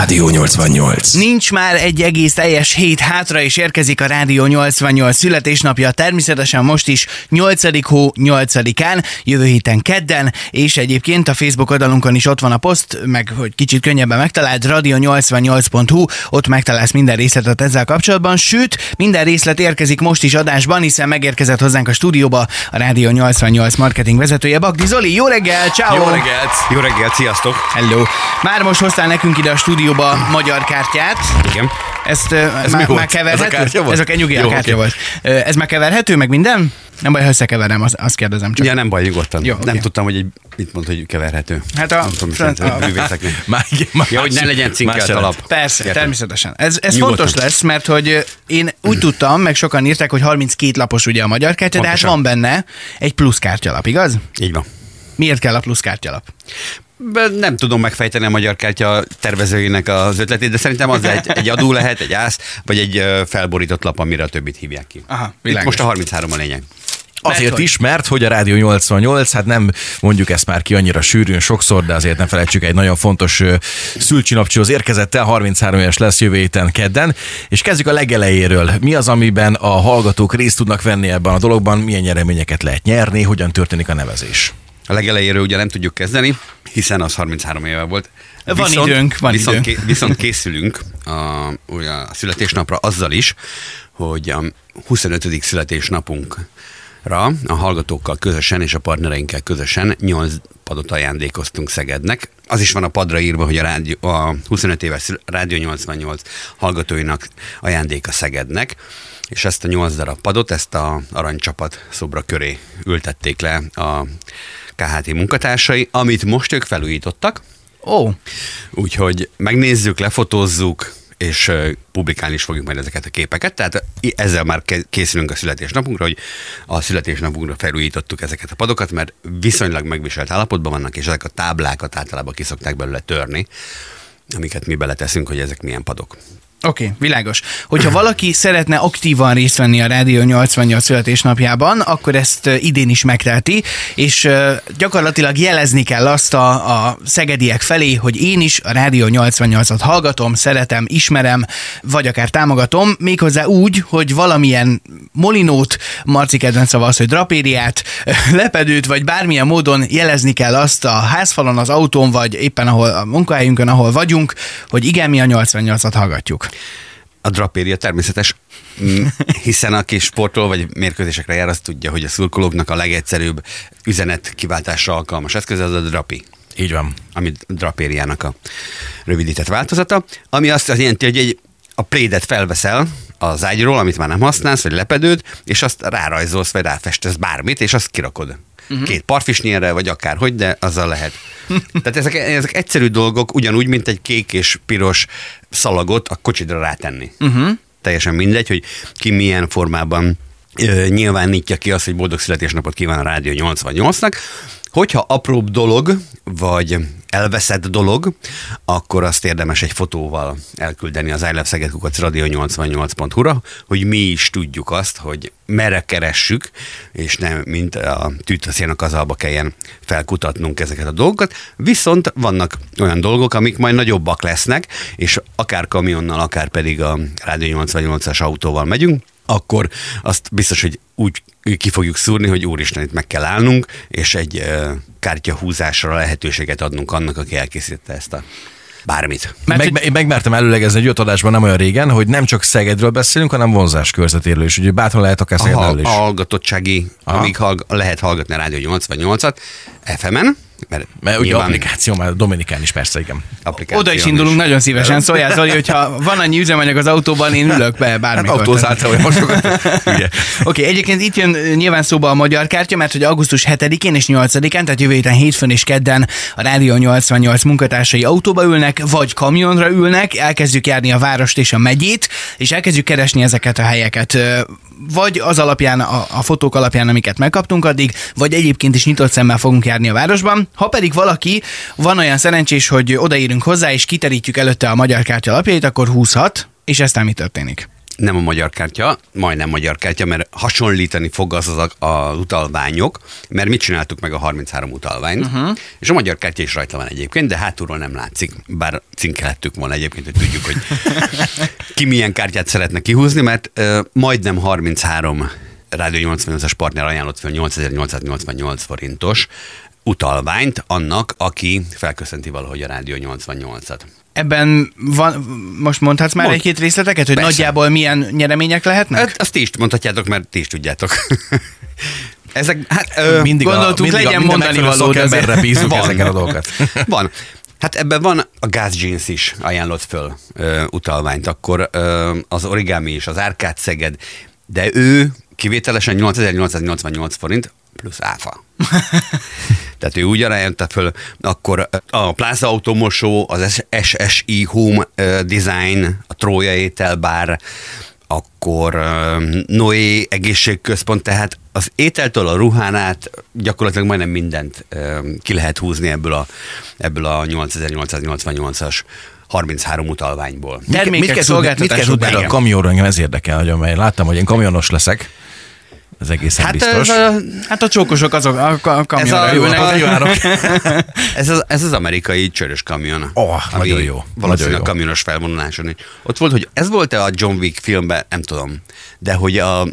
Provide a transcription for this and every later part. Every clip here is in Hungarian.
Rádió 88. Nincs már egy egész teljes hét hátra, és érkezik a Rádió 88 születésnapja, természetesen most is 8. hó 8-án, jövő héten kedden, és egyébként a Facebook oldalunkon is ott van a poszt, meg hogy kicsit könnyebben megtaláld, radio88.hu, ott megtalálsz minden részletet ezzel kapcsolatban, sőt, minden részlet érkezik most is adásban, hiszen megérkezett hozzánk a stúdióba a Rádió 88 marketing vezetője, Bagdi Zoli. Jó reggel, ciao. Jó reggelt! Jó reggelt, sziasztok! Hello! Már most hoztál nekünk ide a stúdióba magyar kártyát. Igen. Ezt ez már, már keverhető? Ez a kártya volt? Ez a kenyugi a kártya oké. volt. Ez már keverhető, meg minden? Nem baj, ha összekeverem, azt, azt kérdezem csak. Ja, nem baj, nyugodtan. Jó, nem oké. tudtam, hogy egy, mit mondta, hogy keverhető. Hát a- nem tudom, fran- a, a- művészeknek. Már, igen, már Ja, hogy ne legyen cinkelt alap. Persze, Értem. természetesen. Ez, ez Nyugodtan. fontos lesz, mert hogy én úgy tudtam, meg sokan írták, hogy 32 lapos ugye a magyar kártya, de hát Pontosan. van benne egy plusz kártyalap, igaz? Így van. Miért kell a plusz kártyalap? Nem tudom megfejteni a magyar kártya tervezőinek az ötletét, de szerintem az egy, egy adó lehet, egy ász, vagy egy felborított lap, amire a többit hívják ki. Aha, Itt most a 33 a lényeg. Azért hogy- is, mert hogy a Rádió 88, hát nem mondjuk ezt már ki annyira sűrűn sokszor, de azért nem felejtsük, egy nagyon fontos ö, szülcsinapcsóhoz érkezett el, 33 éves lesz jövő héten kedden, és kezdjük a legelejéről. Mi az, amiben a hallgatók részt tudnak venni ebben a dologban, milyen nyereményeket lehet nyerni, hogyan történik a nevezés? A legelejéről ugye nem tudjuk kezdeni, hiszen az 33 éve volt. Van időnk, van viszont, időnk. Ké, viszont készülünk a, a születésnapra azzal is, hogy a 25. születésnapunkra a hallgatókkal közösen és a partnereinkkel közösen 8 padot ajándékoztunk Szegednek. Az is van a padra írva, hogy a, rádió, a 25 éves Rádió 88 hallgatóinak ajándéka Szegednek, és ezt a 8 darab padot, ezt a aranycsapat szobra köré ültették le a KHT munkatársai, amit most ők felújítottak, Ó, úgyhogy megnézzük, lefotózzuk, és publikálni is fogjuk majd ezeket a képeket. Tehát ezzel már készülünk a születésnapunkra, hogy a születésnapunkra felújítottuk ezeket a padokat, mert viszonylag megviselt állapotban vannak, és ezek a táblákat általában kiszokták belőle törni, amiket mi beleteszünk, hogy ezek milyen padok. Oké, okay, világos. Hogyha valaki szeretne aktívan részt venni a Rádió 88 születésnapjában, akkor ezt idén is megteheti, és gyakorlatilag jelezni kell azt a, a szegediek felé, hogy én is a Rádió 88-at hallgatom, szeretem, ismerem, vagy akár támogatom, méghozzá úgy, hogy valamilyen molinót, Marci kedvenc szava az, hogy drapériát, lepedőt, vagy bármilyen módon jelezni kell azt a házfalon, az autón, vagy éppen ahol a munkahelyünkön, ahol vagyunk, hogy igen, mi a 88-at hallgatjuk. A drapéria természetes, mm, hiszen aki sportol vagy mérkőzésekre jár, az tudja, hogy a szurkolóknak a legegyszerűbb üzenet kiváltásra alkalmas eszköz az a drapi. Így van. ami drapériának a rövidített változata, ami azt jelenti, hogy egy, a plédet felveszel az ágyról, amit már nem használsz, vagy lepedőd, és azt rárajzolsz, vagy ráfestesz bármit, és azt kirakod. Uh-huh. Két parfisnyérre, vagy akárhogy, de azzal lehet. Tehát ezek, ezek egyszerű dolgok, ugyanúgy, mint egy kék és piros szalagot a kocsidra rátenni. Uh-huh. Teljesen mindegy, hogy ki milyen formában nyilvánítja ki azt, hogy boldog születésnapot kíván a Rádió 88-nak. Hogyha apróbb dolog, vagy elveszett dolog, akkor azt érdemes egy fotóval elküldeni az iLoveSzegedkukac radio88.hu-ra, hogy mi is tudjuk azt, hogy merre keressük, és nem mint a tűtaszénak az alba kelljen felkutatnunk ezeket a dolgokat. Viszont vannak olyan dolgok, amik majd nagyobbak lesznek, és akár kamionnal, akár pedig a Rádió 88-as autóval megyünk, akkor azt biztos, hogy úgy ki fogjuk szúrni, hogy úristen, itt meg kell állnunk, és egy kártyahúzásra lehetőséget adnunk annak, aki elkészítette ezt a bármit. Mert Meg, hogy- Én megmertem előlegezni egy öt adásban nem olyan régen, hogy nem csak Szegedről beszélünk, hanem vonzás körzetéről is. Ugye bátran lehet akár A, Szegedről is. a hallgatottsági, Aha. amíg hallg- lehet hallgatni a Rádió 88-at, FM-en, mert, Mert ugye nyilván applikáció már Dominikán is persze, igen. applikáció Oda is indulunk nagyon szívesen, szóljál Zoli, hogyha van annyi üzemanyag az autóban, én ülök be Hát bármikor. autózáltál, hogy most. Oké, okay, egyébként itt jön nyilván szóba a magyar kártya, mert hogy augusztus 7-én és 8-án, tehát jövő héten hétfőn és kedden a Rádió 88 munkatársai autóba ülnek, vagy kamionra ülnek, elkezdjük járni a várost és a megyét, és elkezdjük keresni ezeket a helyeket. Vagy az alapján, a, a fotók alapján, amiket megkaptunk addig, vagy egyébként is nyitott szemmel fogunk járni a városban. Ha pedig valaki van olyan szerencsés, hogy odaírunk hozzá, és kiterítjük előtte a magyar kártya alapjait, akkor húzhat, és eztán mi történik? Nem a magyar kártya, majdnem magyar kártya, mert hasonlítani fog az az a, utalványok, mert mit csináltuk meg a 33 utalványt, uh-huh. és a magyar kártya is rajta van egyébként, de hátulról nem látszik, bár cinkelettük volna egyébként, hogy tudjuk, hogy ki milyen kártyát szeretne kihúzni, mert uh, majdnem 33 Rádió 88-as partner ajánlott fel 8888 forintos utalványt annak, aki felköszönti valahogy a Rádió 88-at. Ebben van, most mondhatsz már Mond. egy-két részleteket, hogy Persze. nagyjából milyen nyeremények lehetnek? Hát, azt ti is mondhatjátok, mert ti is tudjátok. Ezek, hát, ö, Mindig gondoltuk, a, mindig legyen a, mondani szakemberre azért- bízunk Van. ezeket a dolgokat. van. Hát ebben van a Gas Jeans is ajánlott föl ö, utalványt, akkor ö, az Origami is, az Árkád Szeged, de ő kivételesen 8888 forint plusz áfa. Tehát ő úgy ajánlotta föl, akkor a Plaza Automosó, az SSI Home Design, a Trója Ételbár, akkor Noé egészségközpont, tehát az ételtől a ruhán át gyakorlatilag majdnem mindent ki lehet húzni ebből a, ebből a 8888-as 33 utalványból. Termékek, mit mit kell szolgáltatások, a igen. kamionról, engem ez érdekel nagyon, mert láttam, hogy én kamionos leszek. Ez egészen Hát biztos. ez, a, Hát a csókosok azok a, a, a kamionra a- ülnek. a- Kívánok. ez, az, ez az amerikai csörös kamion. Ó, ami nagyon jó, Valószínűleg nagyon a kamionos felvonuláson. Ott volt, hogy ez volt-e a John Wick filmben, nem tudom, de hogy a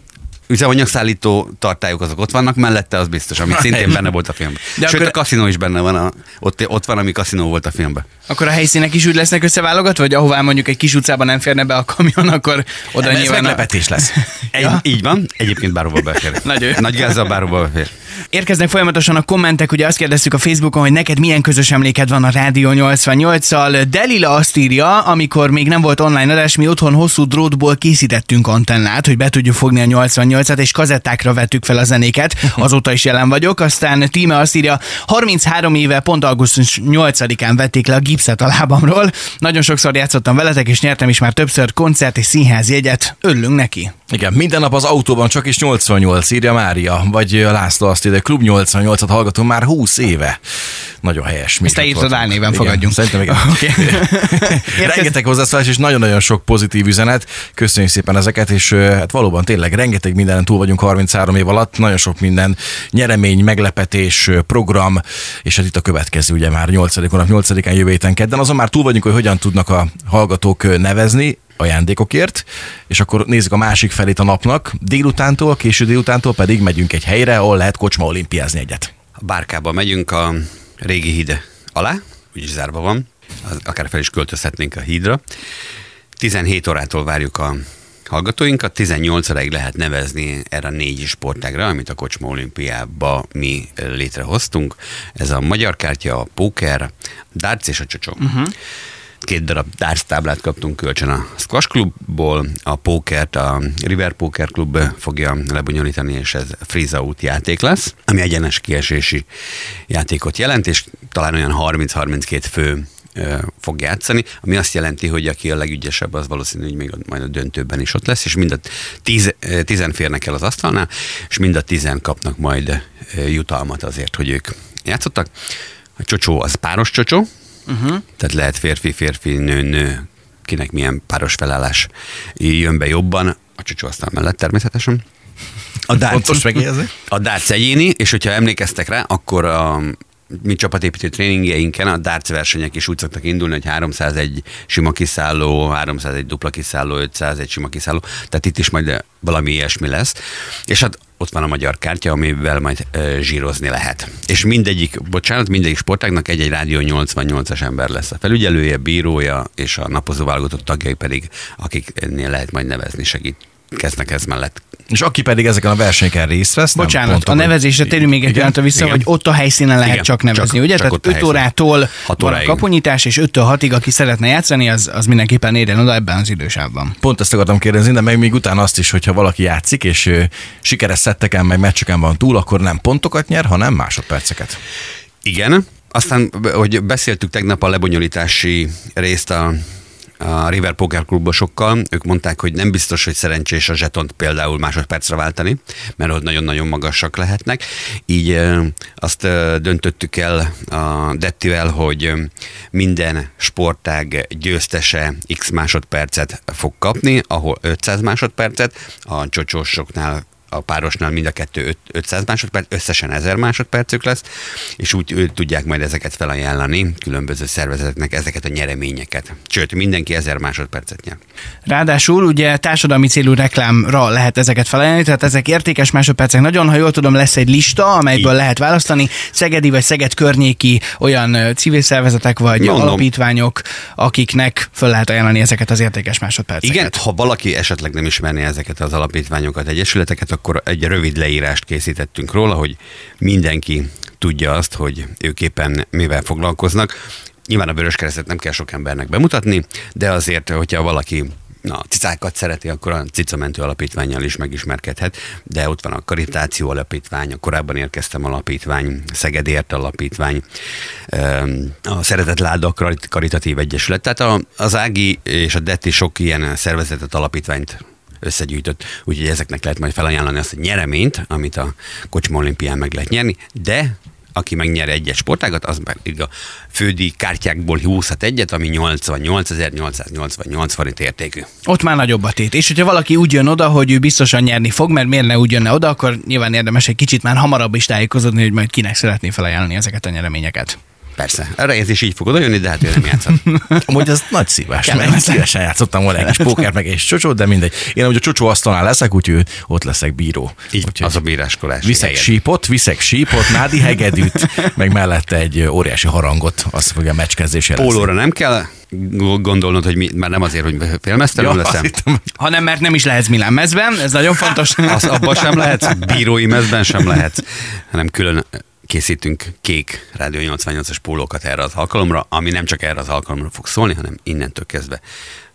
üzemanyagszállító tartályok azok ott vannak, mellette az biztos, ami szintén benne volt a filmben. De Sőt, akkor- a kaszinó is benne van, a, ott, ott van, ami kaszinó volt a filmben. Akkor a helyszínek is úgy lesznek összeválogatva, vagy ahová mondjuk egy kis utcában nem férne be a kamion, akkor oda Ez nyilván... A... meglepetés lesz. Egy, ja. Így van, egyébként bárhova befér. Nagyon jó. Nagy gázzal bárhova befér. Érkeznek folyamatosan a kommentek, ugye azt kérdeztük a Facebookon, hogy neked milyen közös emléked van a Rádió 88-szal. Delila azt írja, amikor még nem volt online adás, mi otthon hosszú drótból készítettünk antennát, hogy be tudjuk fogni a 88-at, és kazettákra vettük fel a zenéket. Azóta is jelen vagyok. Aztán Tíme azt írja, 33 éve pont augusztus 8-án vették le a gipszet a lábamról. Nagyon sokszor játszottam veletek, és nyertem is már többször koncert és színház jegyet. Örülünk neki. Igen, minden nap az autóban csak is 88, írja Mária, vagy László azt írja, Klub 88-at hallgatunk már 20 éve. Nagyon helyes. Ezt te írtad álnéven, fogadjunk. Szerintem igen. Oké. rengeteg hozzászólás és nagyon-nagyon sok pozitív üzenet. Köszönjük szépen ezeket, és hát valóban tényleg rengeteg mindenen túl vagyunk 33 év alatt, nagyon sok minden nyeremény, meglepetés, program, és hát itt a következő, ugye már 8. nap 8-án jövő héten kedden, azon már túl vagyunk, hogy hogyan tudnak a hallgatók nevezni, ajándékokért, és akkor nézzük a másik felét a napnak. Délutántól, késő délutántól pedig megyünk egy helyre, ahol lehet kocsma olimpiázni egyet. A bárkába megyünk a régi híd alá, úgyis zárva van, az- akár fel is költözhetnénk a hídra. 17 órától várjuk a hallgatóinkat, 18 óráig lehet nevezni erre a négy sportágra, amit a Kocsma Olimpiába mi létrehoztunk. Ez a magyar kártya, a póker, darts és a csocsó. Uh-huh. Két darab darts táblát kaptunk kölcsön a Squash Clubból, a pókert a River Poker Club fogja lebonyolítani, és ez freeze out játék lesz, ami egyenes kiesési játékot jelent, és talán olyan 30-32 fő fog játszani, ami azt jelenti, hogy aki a legügyesebb, az valószínű, hogy még majd a döntőben is ott lesz, és mind a tíz, tizen férnek el az asztalnál, és mind a tizen kapnak majd jutalmat azért, hogy ők játszottak. A csocsó az páros csocsó, uh-huh. tehát lehet férfi, férfi, nő, nő, kinek milyen páros felállás jön be jobban, a csocsó aztán mellett természetesen. A megjegyezni. a darts egyéni, és hogyha emlékeztek rá, akkor a mi csapatépítő tréningjeinken a darts versenyek is úgy szoktak indulni, hogy 301 sima kiszálló, 301 dupla kiszálló, 501 sima kiszálló, tehát itt is majd valami ilyesmi lesz. És hát ott van a magyar kártya, amivel majd e, zsírozni lehet. És mindegyik, bocsánat, mindegyik sportágnak egy-egy Rádió 88-as ember lesz a felügyelője, bírója, és a napozó válogatott tagjai pedig, akiknél lehet majd nevezni, segít kezdnek ez mellett. És aki pedig ezeken a versenyeken részt vesz, nem Bocsánat, pont a nevezésre térjünk még egy pillanatra vissza, Igen. hogy ott a helyszínen lehet Igen, csak nevezni, csak- ugye? csak Tehát ott a 5 helyszínen. órától van a óráig. kapunyítás, és 5-től 6-ig, aki szeretne játszani, az, az mindenképpen érjen oda ebben az idősávban. Pont ezt akartam kérdezni, de meg még utána azt is, hogyha valaki játszik, és ö, sikeres szetteken, meg meccseken van túl, akkor nem pontokat nyer, hanem másodperceket. Igen, aztán, hogy beszéltük tegnap a lebonyolítási részt a a River Poker klubosokkal, ők mondták, hogy nem biztos, hogy szerencsés a zsetont például másodpercre váltani, mert ott nagyon-nagyon magasak lehetnek. Így azt döntöttük el a Dettivel, hogy minden sportág győztese x másodpercet fog kapni, ahol 500 másodpercet, a csocsósoknál a párosnál mind a kettő öt- 500 másodperc, összesen 1000 másodpercük lesz, és úgy ő, tudják majd ezeket felajánlani különböző szervezeteknek, ezeket a nyereményeket. Sőt, mindenki 1000 másodpercet nyer. Ráadásul ugye társadalmi célú reklámra lehet ezeket felajánlani, tehát ezek értékes másodpercek. Nagyon, ha jól tudom, lesz egy lista, amelyből Így. lehet választani. Szegedi vagy Szeged környéki olyan civil szervezetek vagy Mondom. alapítványok, akiknek föl lehet ajánlani ezeket az értékes másodperceket. Igen, ha valaki esetleg nem ismerné ezeket az alapítványokat, egyesületeket, akkor egy rövid leírást készítettünk róla, hogy mindenki tudja azt, hogy ők éppen mivel foglalkoznak. Nyilván a Vöröskeresztet nem kell sok embernek bemutatni, de azért, hogyha valaki na, cicákat szereti, akkor a cicamentő alapítványjal is megismerkedhet, de ott van a Karitáció alapítvány, a korábban érkeztem alapítvány, Szegedért alapítvány, öm, a Szeretett Láda Karit- Karitatív Egyesület. Tehát az Ági és a Detti sok ilyen szervezetet, alapítványt összegyűjtött, úgyhogy ezeknek lehet majd felajánlani azt a nyereményt, amit a Kocsma olimpián meg lehet nyerni, de aki megnyer egy-egy sportágat, az pedig a fődi kártyákból húzhat egyet, ami 88.888 forint értékű. Ott már nagyobb a tét. És hogyha valaki úgy jön oda, hogy ő biztosan nyerni fog, mert miért ne úgy jönne oda, akkor nyilván érdemes egy kicsit már hamarabb is tájékozódni, hogy majd kinek szeretné felajánlani ezeket a nyereményeket. Persze, erre ez is így fog odajönni, de hát ő nem játszott. Amúgy ez nagy szívás, Kellemetlen. mert szívesen játszottam volna egy kis pókert, meg egy csocsót, de mindegy. Én amúgy a csocsó asztalnál leszek, úgyhogy ott leszek bíró. Így, Úgyhogy az a bíráskolás. Viszek helyed. sípot, viszek sípot, nádi hegedűt, meg mellette egy óriási harangot, azt fogja a meccskezdésére. Pólóra nem kell gondolnod, hogy mi, már nem azért, hogy félmeztelen Ja, leszem. azt hittem, Hanem mert nem is lehetsz Milán mezben, ez nagyon fontos. Az abban sem lehet, bírói mezben sem lehet, hanem külön készítünk kék Rádió 88-as pólókat erre az alkalomra, ami nem csak erre az alkalomra fog szólni, hanem innentől kezdve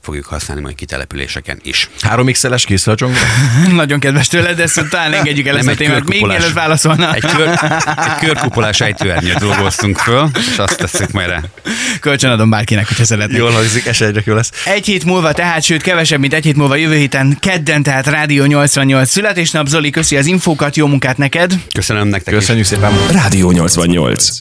fogjuk használni majd kitelepüléseken is. 3 XL-es készül a csongra? nagyon kedves tőled, de ezt talán engedjük el Nem, ezt a témát. Még mielőtt válaszolna. Egy, kör, egy körkupolás ejtőernyőt dolgoztunk föl, és azt tesszük majd rá. Kölcsönadom bárkinek, hogyha szeretnék. Jól hangzik, esélyre jó lesz. Egy hét múlva, tehát sőt kevesebb, mint egy hét múlva jövő héten kedden, tehát Rádió 88 születésnap. Zoli, köszi az infókat, jó munkát neked! Köszönöm nektek is. Köszönjük szépen. Rádió 88.